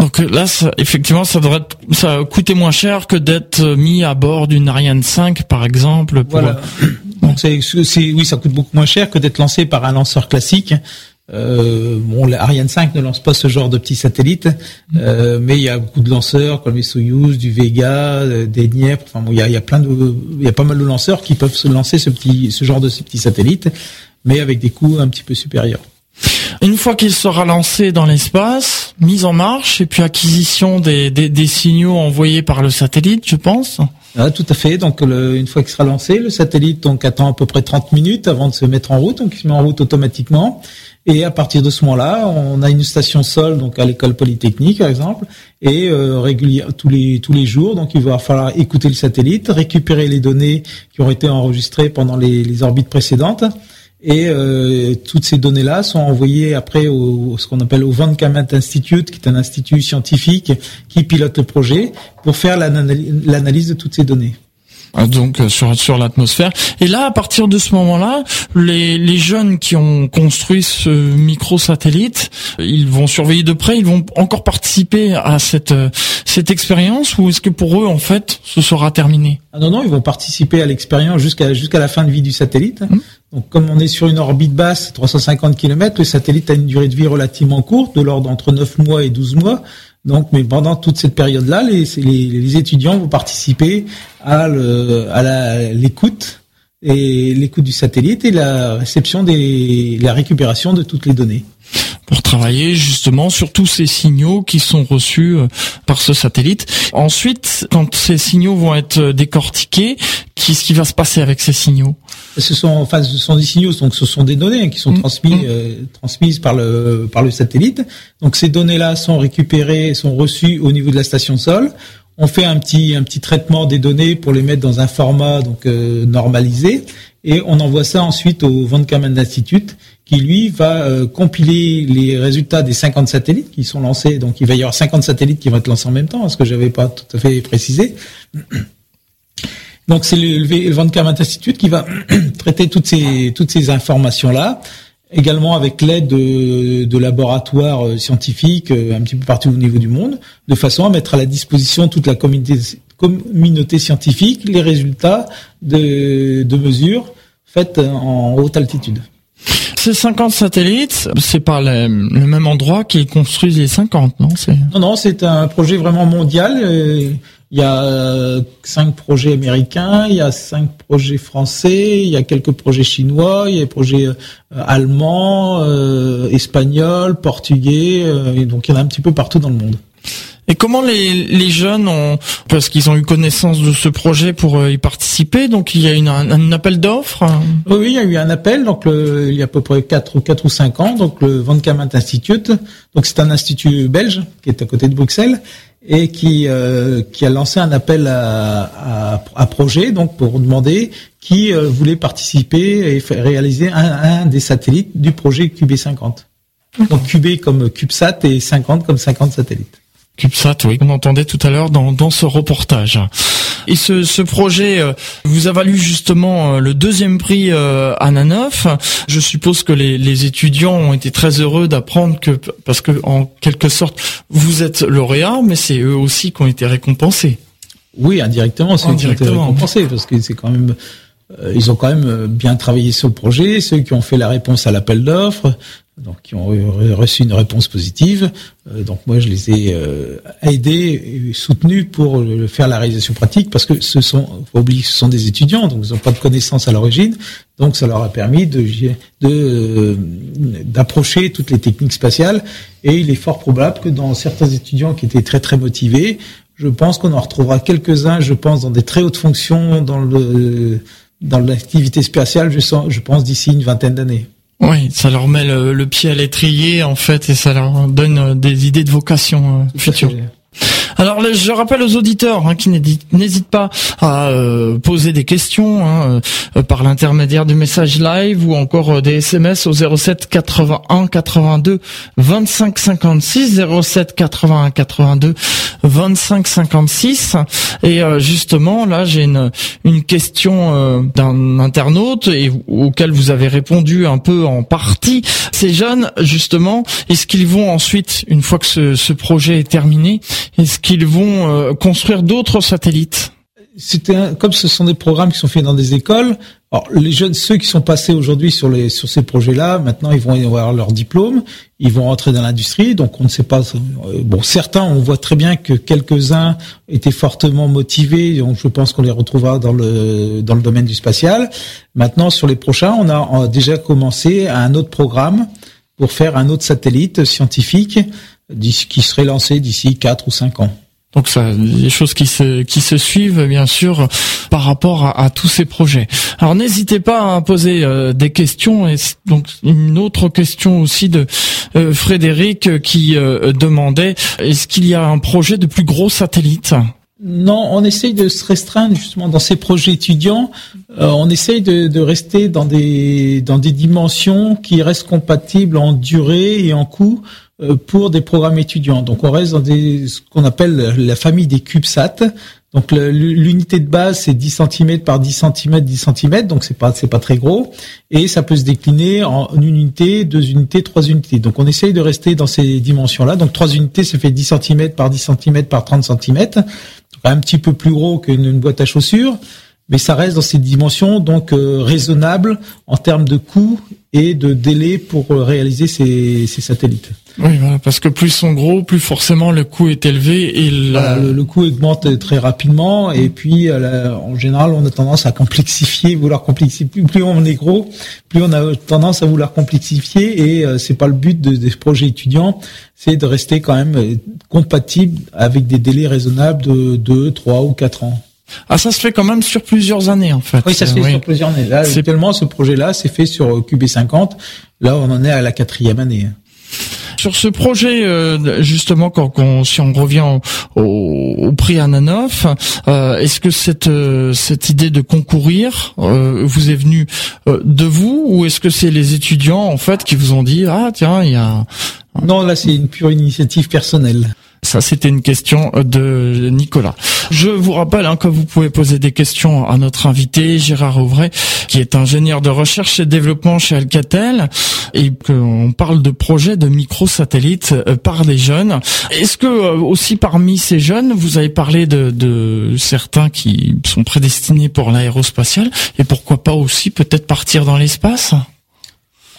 Donc euh, là, ça- effectivement, ça devrait être- ça coûter moins cher que d'être euh, mis à bord d'une Ariane 5, par exemple. Pour, Voilà. Donc c'est, c'est- oui, ça coûte beaucoup moins cher que d'être lancé par un lanceur classique. Euh, bon, l'Ariane 5 ne lance pas ce genre de petits satellites, euh, mais il y a beaucoup de lanceurs comme les Soyuz, du Vega, euh, des Dniepr. Enfin, bon, il y a, il y a plein de, il y a pas mal de lanceurs qui peuvent se lancer ce petit, ce genre de ces petits satellites, mais avec des coûts un petit peu supérieurs. Une fois qu'il sera lancé dans l'espace, mise en marche et puis acquisition des, des, des signaux envoyés par le satellite, je pense. Ah, tout à fait. Donc, le- une fois qu'il sera lancé, le satellite donc attend à peu près 30 minutes avant de se mettre en route. Donc, il se met en route automatiquement. Et à partir de ce moment-là, on a une station sol, donc à l'école polytechnique, par exemple, et euh, régulier tous les tous les jours. Donc, il va falloir écouter le satellite, récupérer les données qui ont été enregistrées pendant les, les orbites précédentes. Et euh, toutes ces données-là sont envoyées après au ce qu'on appelle au Van Kamat Institute, qui est un institut scientifique qui pilote le projet pour faire l'anal- l'analyse de toutes ces données. Ah, Donc euh, sur sur l'atmosphère. Et là, à partir de ce moment-là, les les jeunes qui ont construit ce micro-satellite, ils vont surveiller de près, ils vont encore participer à cette euh, cette expérience ou est-ce que pour eux en fait ce sera terminé? Ah non, non, ils vont participer à l'expérience jusqu'à jusqu'à la fin de vie du satellite. Mmh. Donc, comme on est sur une orbite basse, 350 km, le satellite a une durée de vie relativement courte, de l'ordre entre 9 mois et 12 mois. Donc, mais pendant toute cette période-là, les, les, les étudiants vont participer à l'écoute et l'écoute du satellite et la réception des, la récupération de toutes les données. pour travailler justement sur tous ces signaux qui sont reçus euh, par ce satellite. Ensuite, quand ces signaux vont être décortiqués, qu'est-ce qui va se passer avec ces signaux? Ce sont, enfin, ce sont des signaux, donc ce sont des données qui sont Mm. transmises, Mm. euh, transmises par le par le satellite. Donc ces données-là sont récupérées, sont reçues au niveau de la station sol. On fait un petit un petit traitement des données pour les mettre dans un format donc euh, normalisé et on envoie ça ensuite au Van Kamen Institute qui lui va euh, compiler les résultats des 50 satellites qui sont lancés. Donc il va y avoir 50 satellites qui vont être lancés en même temps, ce que j'avais pas tout à fait précisé. Donc c'est le, le le Van Karman Institute qui va traiter toutes ces toutes ces informations là, également avec l'aide de, de laboratoires euh, scientifiques euh, un petit peu partout au niveau du monde, de façon à mettre à la disposition toute la communauté communauté scientifique les résultats de, de mesures faites en haute altitude. Ces 50 satellites, c'est pas le, le même endroit qui construisent les 50, non? Non, non, c'est un projet vraiment mondial. Euh, Il y a euh, cinq projets américains, il y a cinq projets français, il y a quelques projets chinois, il y a des projets euh, allemands, euh, espagnols, portugais, euh, et donc il y en a un petit peu partout dans le monde. Et comment les, les jeunes ont, parce qu'ils ont eu connaissance de ce projet pour euh, y participer, donc il y a une, un, un appel d'offres? Oui, il y a eu un appel, donc le- il y a à peu près 4 ou quatre ou cinq ans, donc le Van Kamat Institute, donc c'est un institut belge qui est à côté de Bruxelles et qui euh, qui a lancé un appel à, à, à projet, donc pour demander qui euh, voulait participer et faire réaliser un, un des satellites du projet QB50. Donc QB comme CubeSat et 50 comme 50 satellites. CubeSat, oui, on entendait tout à l'heure dans, dans ce reportage. Et ce, ce projet euh, vous a valu justement euh, le deuxième prix euh, à Nanof. Je suppose que les, les étudiants ont été très heureux d'apprendre que, parce que en quelque sorte, vous êtes lauréat, mais c'est eux aussi qui ont été récompensés. Oui, indirectement, c'est Indirectement. récompensé parce que c'est quand même euh, ils ont quand même euh, bien travaillé sur le projet, ceux qui ont fait la réponse à l'appel d'offres, donc qui ont re- reçu une réponse positive. Euh, donc moi je les ai euh, aidés soutenus pour faire la réalisation pratique parce que ce sont faut oublier ce sont des étudiants donc ils n'ont pas de connaissances à l'origine. Donc ça leur a permis de de euh, d'approcher toutes les techniques spatiales et il est fort probable que dans certains étudiants qui étaient très très motivés, je pense qu'on en retrouvera quelques-uns, je pense, dans des très hautes fonctions dans le dans l'activité spatiale, je, sens, je pense, d'ici une vingtaine d'années. Oui, ça leur met le, le pied à l'étrier en fait et ça leur donne euh, des idées de vocation euh, future. Alors je rappelle aux auditeurs hein, qui n'hésitent n'hésitent pas à euh, poser des questions hein, euh, par l'intermédiaire du message live ou encore euh, des SMS au 07 81 82 25 56 07 81 82 25 56 et euh, justement là j'ai une une question euh, d'un internaute et auquel vous avez répondu un peu en partie. Ces jeunes justement, est-ce qu'ils vont ensuite une fois que ce, ce projet est terminé, est-ce qu'ils vont euh, construire d'autres satellites C'était comme ce sont des programmes qui sont faits dans des écoles. Alors les jeunes, ceux qui sont passés aujourd'hui sur les sur ces projets-là, maintenant ils vont avoir leur diplôme, ils vont rentrer dans l'industrie. Donc on ne sait pas. euh, Bon, certains, on voit très bien que quelques-uns étaient fortement motivés. Donc je pense qu'on les retrouvera dans le dans le domaine du spatial. Maintenant sur les prochains, on a, déjà commencé un autre programme pour faire un autre satellite scientifique qui serait lancé d'ici quatre ou cinq ans. Donc ça, des choses qui se qui se suivent bien sûr par rapport à, à tous ces projets. Alors n'hésitez pas à poser euh, des questions et donc une autre question aussi de euh, Frédéric euh, qui euh, demandait est-ce qu'il y a un projet de plus gros satellite? Non, on essaye de se restreindre justement dans ces projets étudiants. Euh, on essaye de, de rester dans des dans des dimensions qui restent compatibles en durée et en coût euh, pour des programmes étudiants. Donc on reste dans des ce qu'on appelle la famille des CubeSat. Donc l'unité de base c'est 10 cm par 10 cm 10 cm, donc c'est pas c'est pas très gros et ça peut se décliner en une unité, deux unités, trois unités. Donc on essaye de rester dans ces dimensions-là. Donc trois unités ça fait 10 cm par 10 cm par 30 cm un petit peu plus gros qu'une une boîte à chaussures, mais ça reste dans ces dimensions donc euh, raisonnables en termes de coût et de délai pour euh, réaliser ces satellites. Oui, voilà, parce que plus ils sont gros, plus forcément le coût est élevé et la- le, le coût augmente très rapidement et puis euh, la- en général on a tendance à complexifier, vouloir complexifier. Plus, plus on est gros, plus on a tendance à vouloir complexifier et euh, c'est pas le but de- des projets étudiants, c'est de rester quand même euh, compatible avec des délais raisonnables de 2, 3 ou 4 ans. ah ça se fait quand même sur plusieurs années en fait. Oui, ça se fait Oui. sur plusieurs années. Là, actuellement, ce projet-là, c'est fait sur euh, QB50. Là, on en est à la quatrième année. Sur ce projet, euh, justement, quand, si on revient au, prix Ananoff, euh, est-ce que cette euh, cette idée de concourir vous est venue de vous ou est-ce que c'est les étudiants en fait qui vous ont dit ah tiens il y a Non, là, c'est une pure initiative personnelle. Ça, c'était une question de Nicolas. Je vous rappelle hein, que vous pouvez poser des questions à notre invité Gérard Auvray, qui est ingénieur de recherche et développement chez Alcatel, et qu'on parle de projets de microsatellites euh, par des jeunes. Est-ce que euh, aussi parmi ces jeunes, vous avez parlé de, de certains qui sont prédestinés pour l'aérospatial, et pourquoi pas aussi peut-être partir dans l'espace?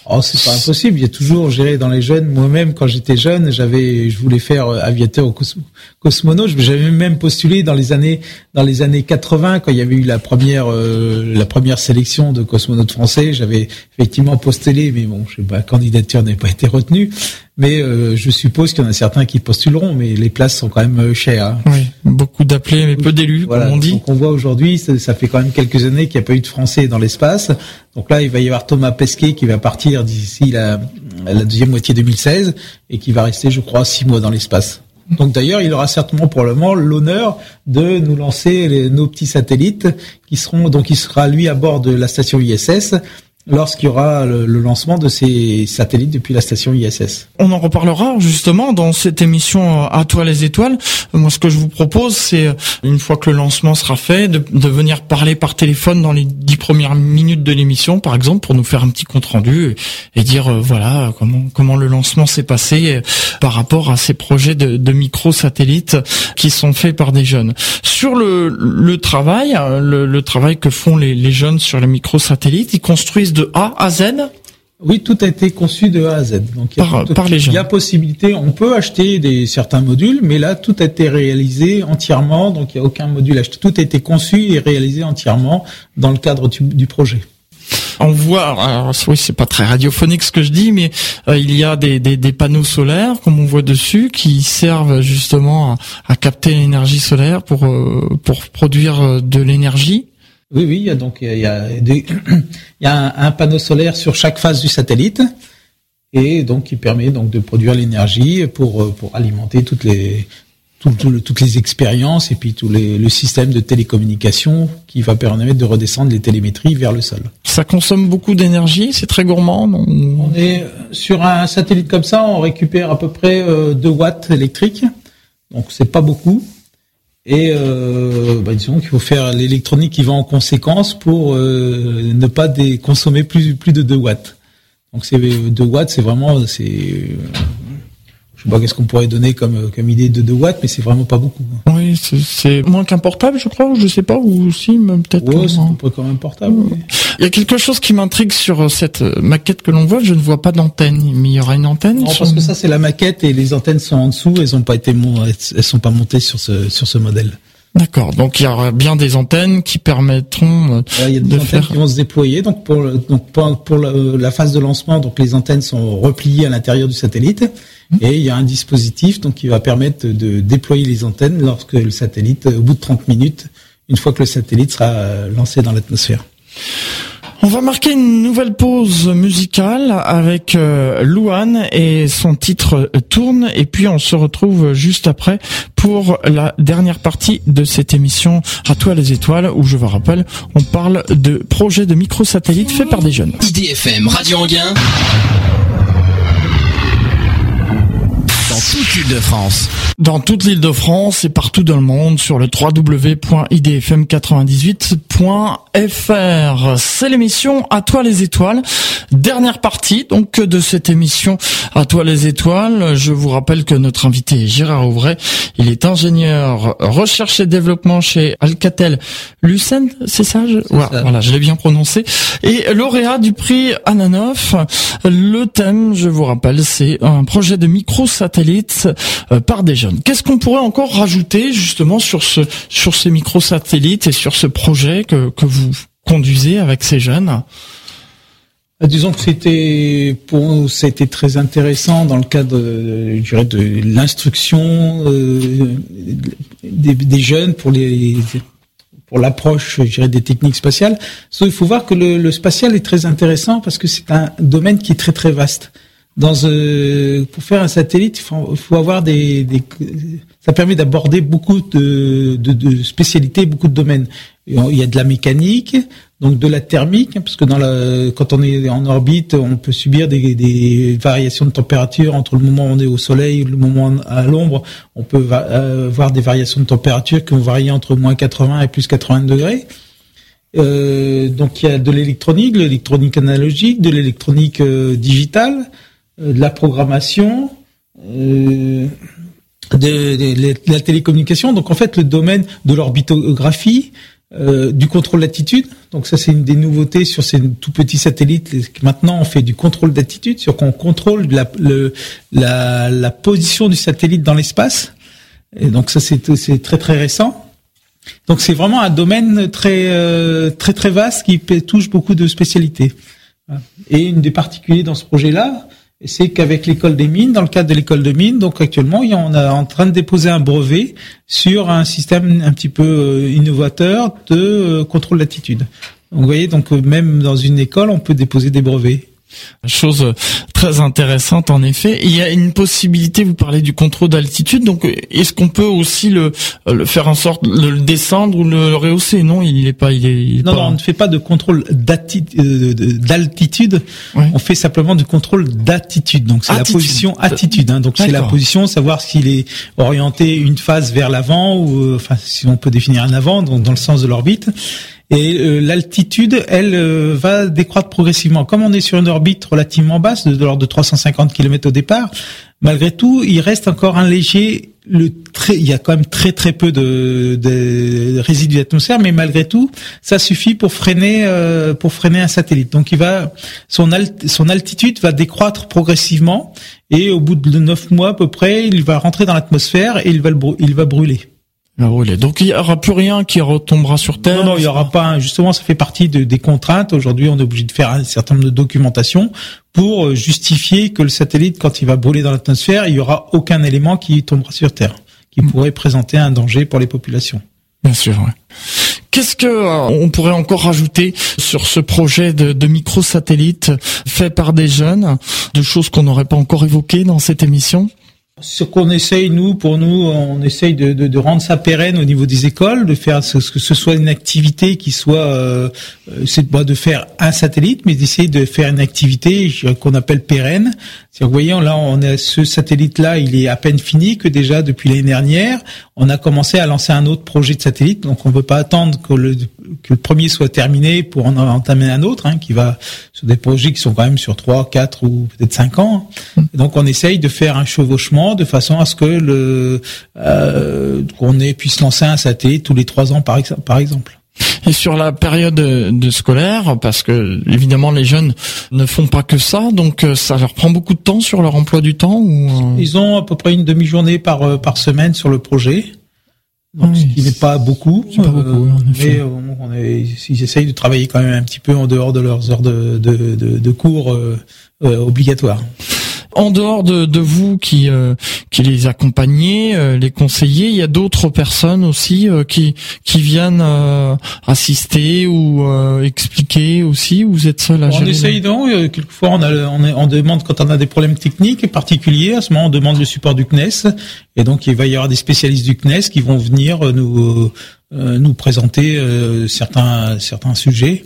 Oh, c'est pas impossible. Il y a toujours, géré dans les jeunes. Moi-même, quand j'étais jeune, j'avais, je voulais faire euh, aviateur cosmo, cosmonaute. J'avais même postulé dans les années, dans les années 80, quand il y avait eu la première, euh, la première sélection de cosmonautes français. J'avais effectivement postulé, mais bon, je sais pas, ma candidature n'a pas été retenue. Mais euh, je suppose qu'il y en a certains qui postuleront, mais les places sont quand même chères. Hein. Oui, beaucoup d'appelés, mais peu d'élus, Voilà. comme on dit. Donc on voit aujourd'hui, ça, ça fait quand même quelques années qu'il n'y a pas eu de Français dans l'espace. Donc là, il va y avoir Thomas Pesquet qui va partir d'ici la, la deuxième moitié 2016 et qui va rester, je crois, six mois dans l'espace. Donc d'ailleurs, il aura certainement probablement l'honneur de nous lancer nos petits satellites qui seront donc il sera lui à bord de la station ISS lorsqu'il y aura le, le lancement de ces satellites depuis la station ISS. On en reparlera justement dans cette émission euh, À toi les étoiles. Euh, Moi, ce que je vous propose, c'est euh, une fois que le lancement sera fait, de, de venir parler par téléphone dans les dix premières minutes de l'émission, par exemple, pour nous faire un petit compte rendu et, dire voilà comment comment le lancement s'est passé par rapport à ces projets de, de micro-satellites qui sont faits par des jeunes. Sur le, le travail, euh, le, le travail que font les, les jeunes sur les micro-satellites, ils construisent de A à Z. Oui, tout a été conçu de A à Z. Donc, il y a Par- tout- par les gens. Il y a possibilité, on peut acheter des certains modules, mais là, tout a été réalisé entièrement. Donc, il n'y a aucun module acheté. Tout a été conçu et réalisé entièrement dans le cadre du, du projet. On voit, alors oui, c'est pas très radiophonique ce que je dis, mais euh, il y a des, des, des panneaux solaires, comme on voit dessus, qui servent justement à, à capter l'énergie solaire pour euh, pour produire euh, de l'énergie. Oui, oui, il y a donc il y a, des- il y a un, un panneau solaire sur chaque face du satellite et donc qui permet donc de produire l'énergie pour euh, pour alimenter toutes les tout- tout le- toutes les expériences et puis tout les, le système de télécommunication qui va permettre de redescendre les télémétries vers le sol. Ça consomme beaucoup d'énergie, c'est très gourmand. non? On est sur un satellite comme ça, on récupère à peu près euh, 2 watts électriques, donc c'est pas beaucoup. Et euh, bah, disons qu'il faut faire l'électronique qui va en conséquence pour euh, ne pas consommer plus plus de 2 watts. Donc c'est 2 watts, c'est vraiment c'est euh, sais pas qu'est-ce qu'on pourrait donner comme comme idée de 2 watts, mais c'est vraiment pas beaucoup. Oui, c'est- moins qu'un portable, je crois, je sais pas, ou si, mais peut-être. Ouais, c'est peu quand même portable. oui. Il y a quelque chose qui m'intrigue sur euh, cette euh, maquette que l'on voit. Je ne vois pas d'antenne, mais il y aura une antenne. Non, sur- parce que ça c'est la maquette et les antennes sont en dessous, elles ont pas été elles sont pas montées sur ce sur ce modèle. D'accord. Donc il y aura bien des antennes qui permettront. euh, il y a des de antennes faire- qui vont se déployer. Donc pour le- donc pour, la phase de lancement, donc les antennes sont repliées à l'intérieur du satellite et il y a un dispositif donc qui va permettre de déployer les antennes lorsque le satellite, au bout de 30 minutes, une fois que le satellite sera euh, lancé dans l'atmosphère. On va marquer une nouvelle pause musicale avec euh, Louane et son titre euh, tourne et puis on se retrouve juste après pour la dernière partie de cette émission à toi les étoiles où je vous rappelle on parle de projets de microsatellites faits par des jeunes. IDFM Radio Anguin. Dans toute l'île de France. Dans toute l'île de France et partout dans le monde sur le www.idfm98.fr. C'est l'émission À toi les étoiles. Dernière partie donc de cette émission À toi les étoiles. Je vous rappelle que notre invité est Gérard Auvray. Il est ingénieur recherche et développement chez Alcatel Lucent, c'est ça, je... Ouais, ça. Voilà, je l'ai bien prononcé. Et lauréat du prix Ananoff. Le thème, je vous rappelle, c'est un projet de microsatellites euh, par des jeunes. Qu'est-ce qu'on pourrait encore rajouter justement sur ce sur ces microsatellites et sur ce projet que que vous conduisez avec ces jeunes? Euh, Disons que c'était pour nous, c'était très intéressant dans le cadre, euh, je de l'instruction des, jeunes pour les pour l'approche, des techniques spatiales. Il faut voir que le, le spatial est très intéressant parce que c'est un domaine qui est très très vaste. Dans euh, pour faire un satellite, il faut, avoir des, des ça permet d'aborder beaucoup de, de, de spécialités, beaucoup de domaines. Il y a de la mécanique, donc de la thermique, hein, parce que dans la, quand on est en orbite, on peut subir des, des variations de température entre le moment où on est au soleil et le moment à l'ombre. On peut euh, voir des variations de température qui vont varier entre moins 80 et plus 80 degrés. Euh, donc il y a de l'électronique, de l'électronique analogique, de l'électronique euh, digitale, euh, de la programmation, de, de, la télécommunication. Donc en fait le domaine de l'orbitographie, euh, du contrôle d'attitude. Donc ça, c'est une des nouveautés sur ces tout petits satellites. Maintenant, on fait du contrôle d'attitude, sur qu'on contrôle la, le, la, la, position du satellite dans l'espace. Et donc ça, c'est très très récent. Donc c'est vraiment un domaine très euh, très très vaste qui touche beaucoup de spécialités. Et une des particuliers dans ce projet-là, c'est qu'avec l'école des mines, dans le cadre de l'école de mines, donc actuellement, on est en train de déposer un brevet sur un système un petit peu euh, innovateur de euh, contrôle d'attitude. vous voyez, donc euh, même dans une école, on peut déposer des brevets. Chose très intéressante en effet. Il y a une possibilité, vous parlez du contrôle d'altitude, donc est-ce qu'on peut aussi le, le, faire en sorte de le descendre ou le rehausser? Non, il n'est pas. Il est, non, non, on ne fait pas de contrôle euh, d'altitude. On fait simplement du contrôle d'attitude. Donc c'est la position attitude. Hein. donc c'est la position, savoir s'il est orienté une phase vers l'avant ou euh, enfin si on peut définir un avant, donc dans le sens de l'orbite. Et euh, l'altitude, elle, euh, va décroître progressivement. Comme on est sur une orbite relativement basse, de, l'ordre de 350 km au départ, malgré tout, il reste encore un léger le très, il y a quand même très très peu de, de résidus d'atmosphère, mais malgré tout, ça suffit pour freiner euh, pour freiner un satellite. Donc il va son son altitude va décroître progressivement et au bout de neuf mois à peu près, il va rentrer dans l'atmosphère et il va le, il va brûler. Donc il y aura plus rien qui retombera sur Terre. Non, non, il y aura pas. Justement, ça fait partie de, des contraintes. Aujourd'hui, on est obligé de faire un certain nombre de documentation pour euh, justifier que le satellite, quand il va brûler dans l'atmosphère, il y aura aucun élément qui tombera sur Terre, qui mm. pourrait présenter un danger pour les populations. Bien sûr. Ouais. Qu'est-ce que euh, on pourrait encore rajouter sur ce projet de, de microsatellite fait par des jeunes, de choses qu'on n'aurait pas encore évoquées dans cette émission? Ce qu'on essaye, nous, pour nous, on essaye de, rendre ça pérenne au niveau des écoles, de faire ce que ce soit une activité qui soit, euh, c'est de faire un satellite, mais d'essayer de faire une activité qu'on appelle pérenne. Vous voyez, là, on a ce satellite-là, il est à peine fini que déjà depuis l'année dernière, on a commencé à lancer un autre projet de satellite. Donc, on ne peut pas attendre que le, que le premier soit terminé pour en entamer un autre, hein, qui va sur des projets qui sont quand même sur trois, quatre ou peut-être cinq ans. Donc, on essaye de faire un chevauchement de façon à ce que le euh, qu'on puisse lancer un satellite tous les trois ans, par, par exemple. Et sur la période de scolaire, parce que évidemment les jeunes ne font pas que ça, donc euh, ça leur prend beaucoup de temps sur leur emploi du temps ou euh Ils ont à peu près une demi-journée par euh, par semaine sur le projet. Donc, ce qui n'est pas beaucoup, pas beaucoup mais on est, ils essayent de travailler quand même un petit peu en dehors de leurs heures de, de, de, de cours obligatoires en dehors de, de vous qui euh, qui les accompagnez, euh, les conseillers, il y a d'autres personnes aussi euh, qui qui viennent assister ou expliquer aussi. Vous êtes seul à gérer On essaye donc. quelquefois, on, a, on, on, demande quand on a des problèmes techniques particuliers. À ce moment, on demande le support du CNES, et donc il va y avoir des spécialistes du CNES qui vont venir nous nous présenter certains certains sujets.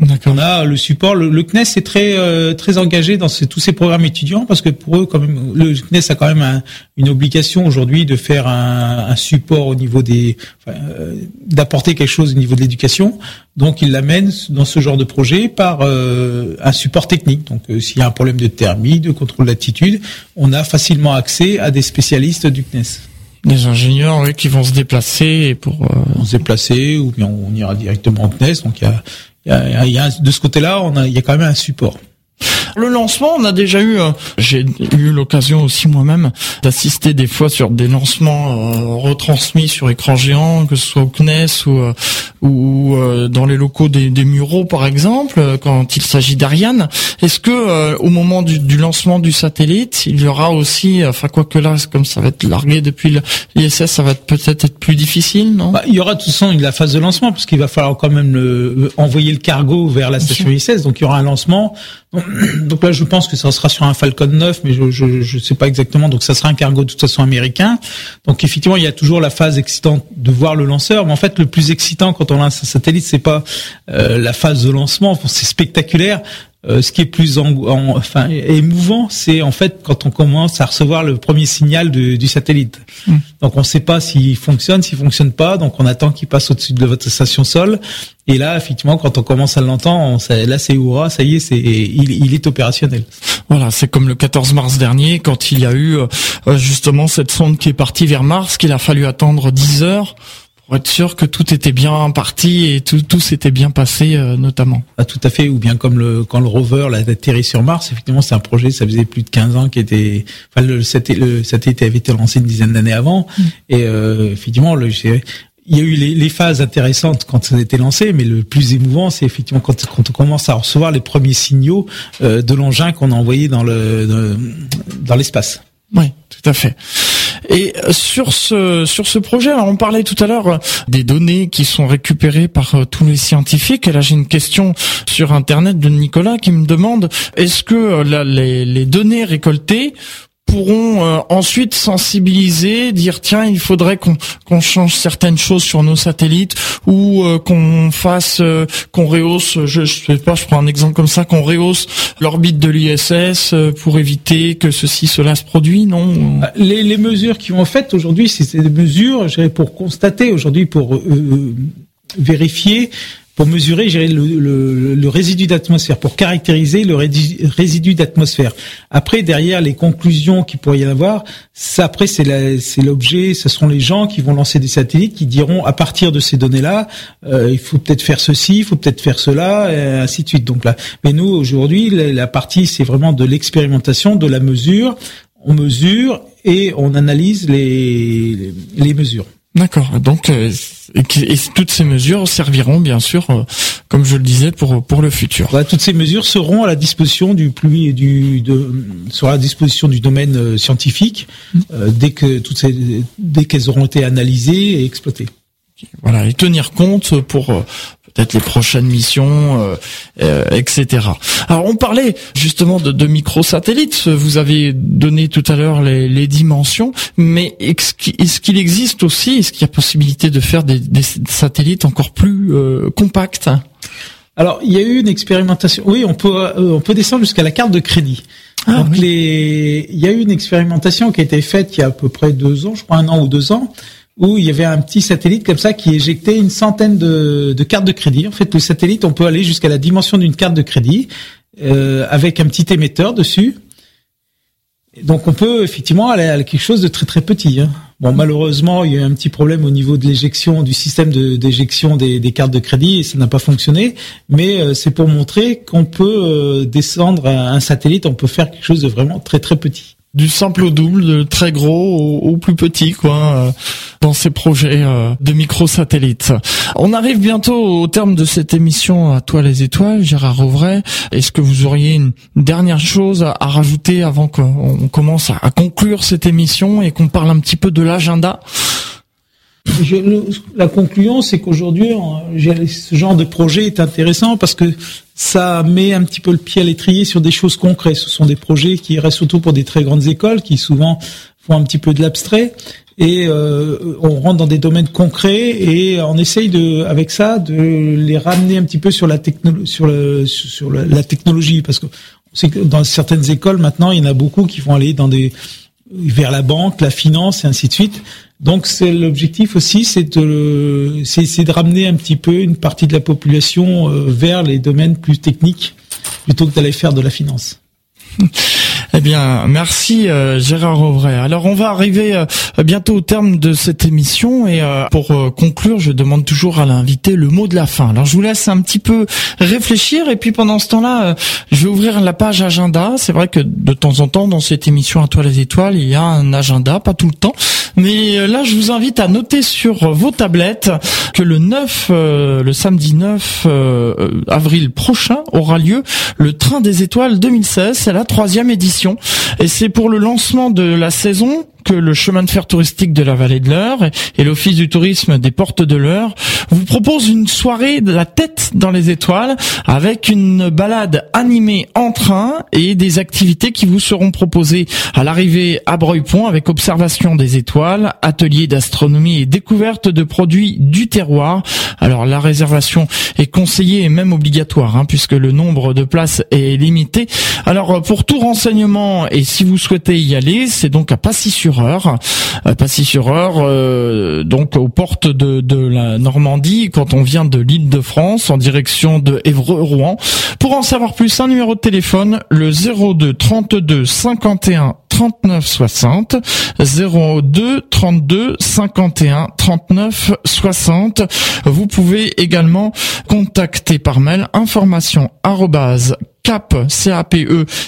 On a le support. Le, CNES est très euh, très engagé dans tous ces programmes étudiants parce que pour eux, quand même, le CNES a quand même une obligation aujourd'hui de faire un, support au niveau des, euh, d'apporter quelque chose au niveau de l'éducation. Donc, ils l'amènent dans ce genre de projet par euh, un support technique. Donc, s'il y a un problème de thermie, de contrôle d'attitude, on a facilement accès à des spécialistes du CNES. Des ingénieurs oui, qui vont se déplacer pour se déplacer ou bien on ira directement au CNES. Donc il y a y a, de ce côté-là, il y a quand même un support. Le lancement, on a déjà eu, euh, j'ai eu l'occasion aussi moi-même d'assister des fois sur des lancements euh, retransmis sur écran géant, que ce soit au CNES ou, euh, ou dans les locaux des, des Mureaux par exemple, quand il s'agit d'Ariane. Est-ce que au moment du, du, lancement du satellite, il y aura aussi, enfin quoi que là, comme ça va être largué depuis l'ISS, ça va peut-être être plus difficile, non? Bah, Il y aura de toute façon la phase de lancement, parce qu'il va falloir quand même le, envoyer le cargo vers la station ISS, donc il y aura un lancement Donc là, je pense que ça sera sur un Falcon 9, mais je je, sais pas exactement. Donc ça sera un cargo de toute façon américain. Donc effectivement, il y a toujours la phase excitante de voir le lanceur, mais en fait, le plus excitant quand on lance un satellite, c'est pas euh, la phase de lancement. C'est spectaculaire. Euh, ce qui est plus en, en- enfin émouvant, c'est en fait quand on commence à recevoir le premier signal de- du satellite. Donc on ne sait pas s'il fonctionne, s'il fonctionne pas. Donc on attend qu'il passe au-dessus de votre station sol. Et là, effectivement, quand on commence à l'entendre, là c'est hurrah, ça y est, c'est il, il est opérationnel. Voilà, c'est comme le 14 mars dernier, quand il y a eu euh, justement cette sonde qui est partie vers Mars, qu'il a fallu attendre 10 heures pour être sûr que tout était bien parti et tout, tout s'était bien passé, euh, notamment. Ah, tout à fait, ou bien comme le quand le rover l'a atterri sur Mars, effectivement, c'est un projet, ça faisait plus de 15 ans qui était, enfin le satellite, le satellite avait été lancé une dizaine d'années avant, et euh, effectivement, le, il y a eu les, les phases intéressantes quand ça a été lancé, mais le plus émouvant, c'est effectivement quand, quand on commence à recevoir les premiers signaux euh, de l'engin qu'on a envoyé dans le dans, dans l'espace. Oui, tout à fait. Et sur ce sur ce projet, on parlait tout à l'heure des données qui sont récupérées par euh, tous les scientifiques. Et là, j'ai une question sur Internet de Nicolas qui me demande est-ce que euh, les données récoltées pourront euh, ensuite sensibiliser, dire tiens il faudrait qu'on qu'on change certaines choses sur nos satellites ou euh, qu'on fasse euh, qu'on rehausse je, je sais pas je prends un exemple comme ça qu'on rehausse l'orbite de l'ISS euh, pour éviter que ceci cela se produit non Ah, Les, les mesures qui ont faites aujourd'hui, c'est des mesures, pour constater aujourd'hui, pour euh, euh, vérifier, pour mesurer, le, le, le résidu d'atmosphère, pour caractériser le résidu d'atmosphère. Après, derrière les conclusions qu'il pourrait y avoir, ça après c'est l'objet, ce seront les gens qui vont lancer des satellites qui diront à partir de ces données-là, euh, il faut peut-être faire ceci, il faut peut-être faire cela, et ainsi de suite. Donc là, mais nous aujourd'hui, la, partie c'est vraiment de l'expérimentation, de la mesure on mesure et on analyse les, les mesures. D'accord. Donc euh, et, toutes ces mesures serviront bien sûr, euh, comme je le disais, pour pour le futur. Voilà, toutes ces mesures seront à la disposition du plus du de, sur la disposition du domaine euh, scientifique euh, dès que toutes ces dès qu'elles auront été analysées et exploitées. Voilà, et tenir compte pour peut-être les prochaines missions, euh, euh, etc. Alors on parlait justement de, de microsatellites. Vous avez donné tout à l'heure les, les dimensions, mais est-ce qu'il est-ce qu'il existe aussi, est-ce qu'il y a possibilité de faire des, des satellites encore plus euh, compacts? Alors, il y a eu une expérimentation. Oui, on peut euh, on peut descendre jusqu'à la carte de crédit. Ah, Donc oui. les, il y a eu une expérimentation qui a été faite il y a à peu près deux ans, je crois un an ou deux ans, où il y avait un petit satellite comme ça qui éjectait une centaine de, cartes de crédit. En fait, le satellite, on peut aller jusqu'à la dimension d'une carte de crédit euh, avec un petit émetteur dessus. Donc on peut effectivement aller à quelque chose de très très petit. hein. Bon, malheureusement, il y a eu un petit problème au niveau de l'éjection du système d'éjection des, des cartes de crédit et ça n'a pas fonctionné. Mais euh, c'est pour montrer qu'on peut euh, descendre un satellite, on peut faire quelque chose de vraiment très très petit. Du simple au double, de très gros au, plus petit, quoi, euh, dans ces projets euh, de microsatellites. On arrive bientôt au terme de cette émission à toi les étoiles, Gérard Rovray. Est-ce que vous auriez une dernière chose à, rajouter avant qu'on commence à, conclure cette émission et qu'on parle un petit peu de l'agenda la conclusion, c'est qu'aujourd'hui, ce genre de projet est intéressant parce que ça met un petit peu le pied à l'étrier sur des choses concrètes. Ce sont des projets qui restent surtout pour des très grandes écoles qui souvent font un petit peu de l'abstrait et euh, on rentre dans des domaines concrets et on essaye de, avec ça, de les ramener un petit peu sur la sur la technologie parce que dans certaines écoles maintenant, il y en a beaucoup qui vont aller dans des vers la banque, la finance et ainsi de suite. Donc c'est l'objectif aussi, c'est de c'est de ramener un petit peu une partie de la population euh, vers les domaines plus techniques plutôt que d'aller faire de la finance. Eh bien, merci euh, Gérard Auvray. Alors, on va arriver euh, bientôt au terme de cette émission et euh, pour euh, conclure, je demande toujours à l'invité le mot de la fin. Alors, je vous laisse un petit peu réfléchir et puis pendant ce temps-là, euh, je vais ouvrir la page agenda. C'est vrai que de temps en temps, dans cette émission à toi les étoiles, il y a un agenda, pas tout le temps, mais euh, là, je vous invite à noter sur vos tablettes que le 9, euh, le samedi 9 euh, avril prochain aura lieu le Train des Étoiles 2016. C'est la troisième édition et c'est pour le lancement de la saison que le chemin de fer touristique de la vallée de l'Eure et l'office du tourisme des portes de l'Eure vous propose une soirée de la tête dans les étoiles avec une balade animée en train et des activités qui vous seront proposées à l'arrivée à Breuil-Pont avec observation des étoiles, atelier d'astronomie et découverte de produits du terroir. Alors la réservation est conseillée et même obligatoire hein, puisque le nombre de places est limité. Alors pour tout renseignement et si vous souhaitez y aller, c'est donc à Passy-sur-Eure, euh, Passy-sur-Eure, euh, donc aux portes de, de la Normandie quand on vient de l'île de France en direction de Évreux-Rouen. Pour en savoir plus, un numéro de téléphone, le 02 32 51 39 60 02 32 51 39 60. Vous pouvez également contacter par mail information cap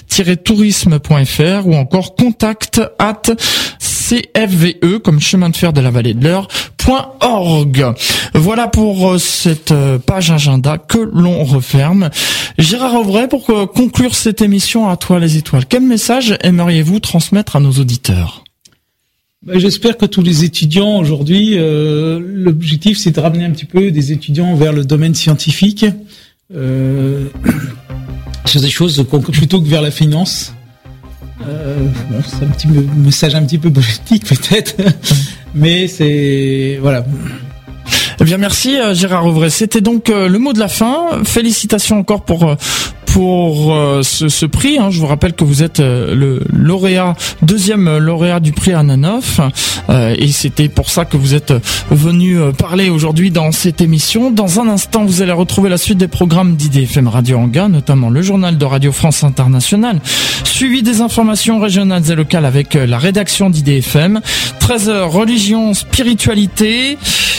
cape-tourisme.fr ou encore contact at cfve comme chemin de fer de la vallée de l'Eure .org. Voilà pour euh, cette euh, page agenda que l'on referme. Gérard Auvray, pour euh, conclure cette émission à toi les étoiles, quel message aimeriez-vous transmettre à nos auditeurs? Ben, J'espère que tous les étudiants aujourd'hui, euh, l'objectif c'est de ramener un petit peu des étudiants vers le domaine scientifique, euh, sur des choses plutôt que vers la finance. Euh, bon, c'est un petit me- message un petit peu politique peut-être, mais c'est voilà. Eh bien, merci euh, Gérard Auvray. C'était donc euh, le mot de la fin. Félicitations encore pour euh, pour euh, ce, ce prix. hein. Je vous rappelle que vous êtes euh, le lauréat, deuxième lauréat du prix Ananoff, euh, et c'était pour ça que vous êtes venu euh, parler aujourd'hui dans cette émission. Dans un instant, vous allez retrouver la suite des programmes d'IDFM Radio Anga, notamment le journal de Radio France Internationale, suivi des informations régionales et locales avec euh, la rédaction d'IDFM. 13h, religion, spiritualité.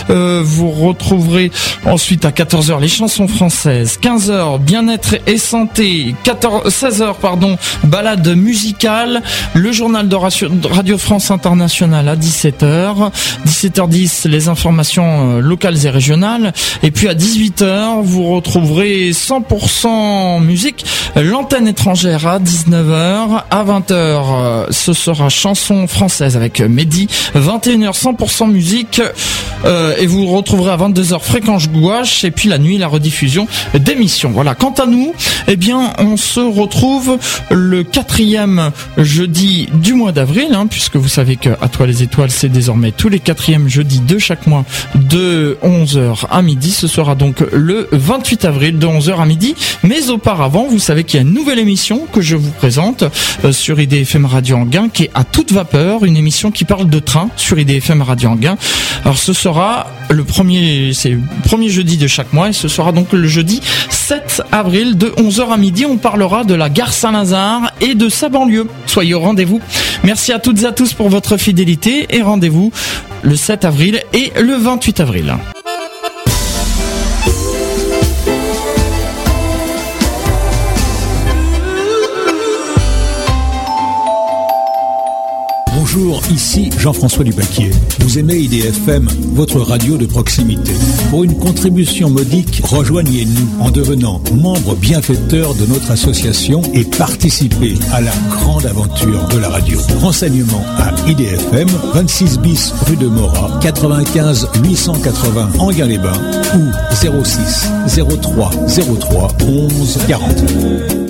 Euh, vous retrouverez ensuite à 14h les chansons françaises, 15h bien-être et santé, 14, 16h pardon, balade musicale, le journal de Radio, France Internationale à 17h, 17h10 les informations euh, locales et régionales. Et puis à 18h vous retrouverez 100% musique, l'antenne étrangère à 19h, à 20h euh, ce sera chanson française avec Mehdi, 21h 100% musique euh, et vous retrouverez à 22h Fréquence Gouache. Et puis la nuit la rediffusion d'émissions. Voilà. Quant à nous, eh bien, on se retrouve le quatrième jeudi du mois d'avril, hein, puisque vous savez que à toi les étoiles, c'est désormais tous les quatrièmes jeudis de chaque mois de 11h à midi. Ce sera donc le 28 avril de 11h à midi. Mais auparavant, vous savez qu'il y a une nouvelle émission que je vous présente euh, sur IDFM Radio Anguin, qui est à toute vapeur, une émission qui parle de train sur IDFM Radio Anguin. Alors ce sera le premier, c'est premier jeudi de chaque mois et ce sera donc le jeudi 7 avril de 11h à midi. On parlera de la gare Saint-Lazare et de sa banlieue. Soyez au rendez-vous. Merci à toutes et à tous pour votre fidélité et rendez-vous le 7 avril et le 28 avril. Bonjour, ici Jean-François Dubaquier. Vous aimez IDFM, votre radio de proximité. Pour une contribution modique, rejoignez-nous en devenant membre bienfaiteur de notre association et participez à la grande aventure de la radio. Renseignements à IDFM, 26 bis rue de Mora, 95 880 Anguin-les-Bains ou 06 03 03 11 40.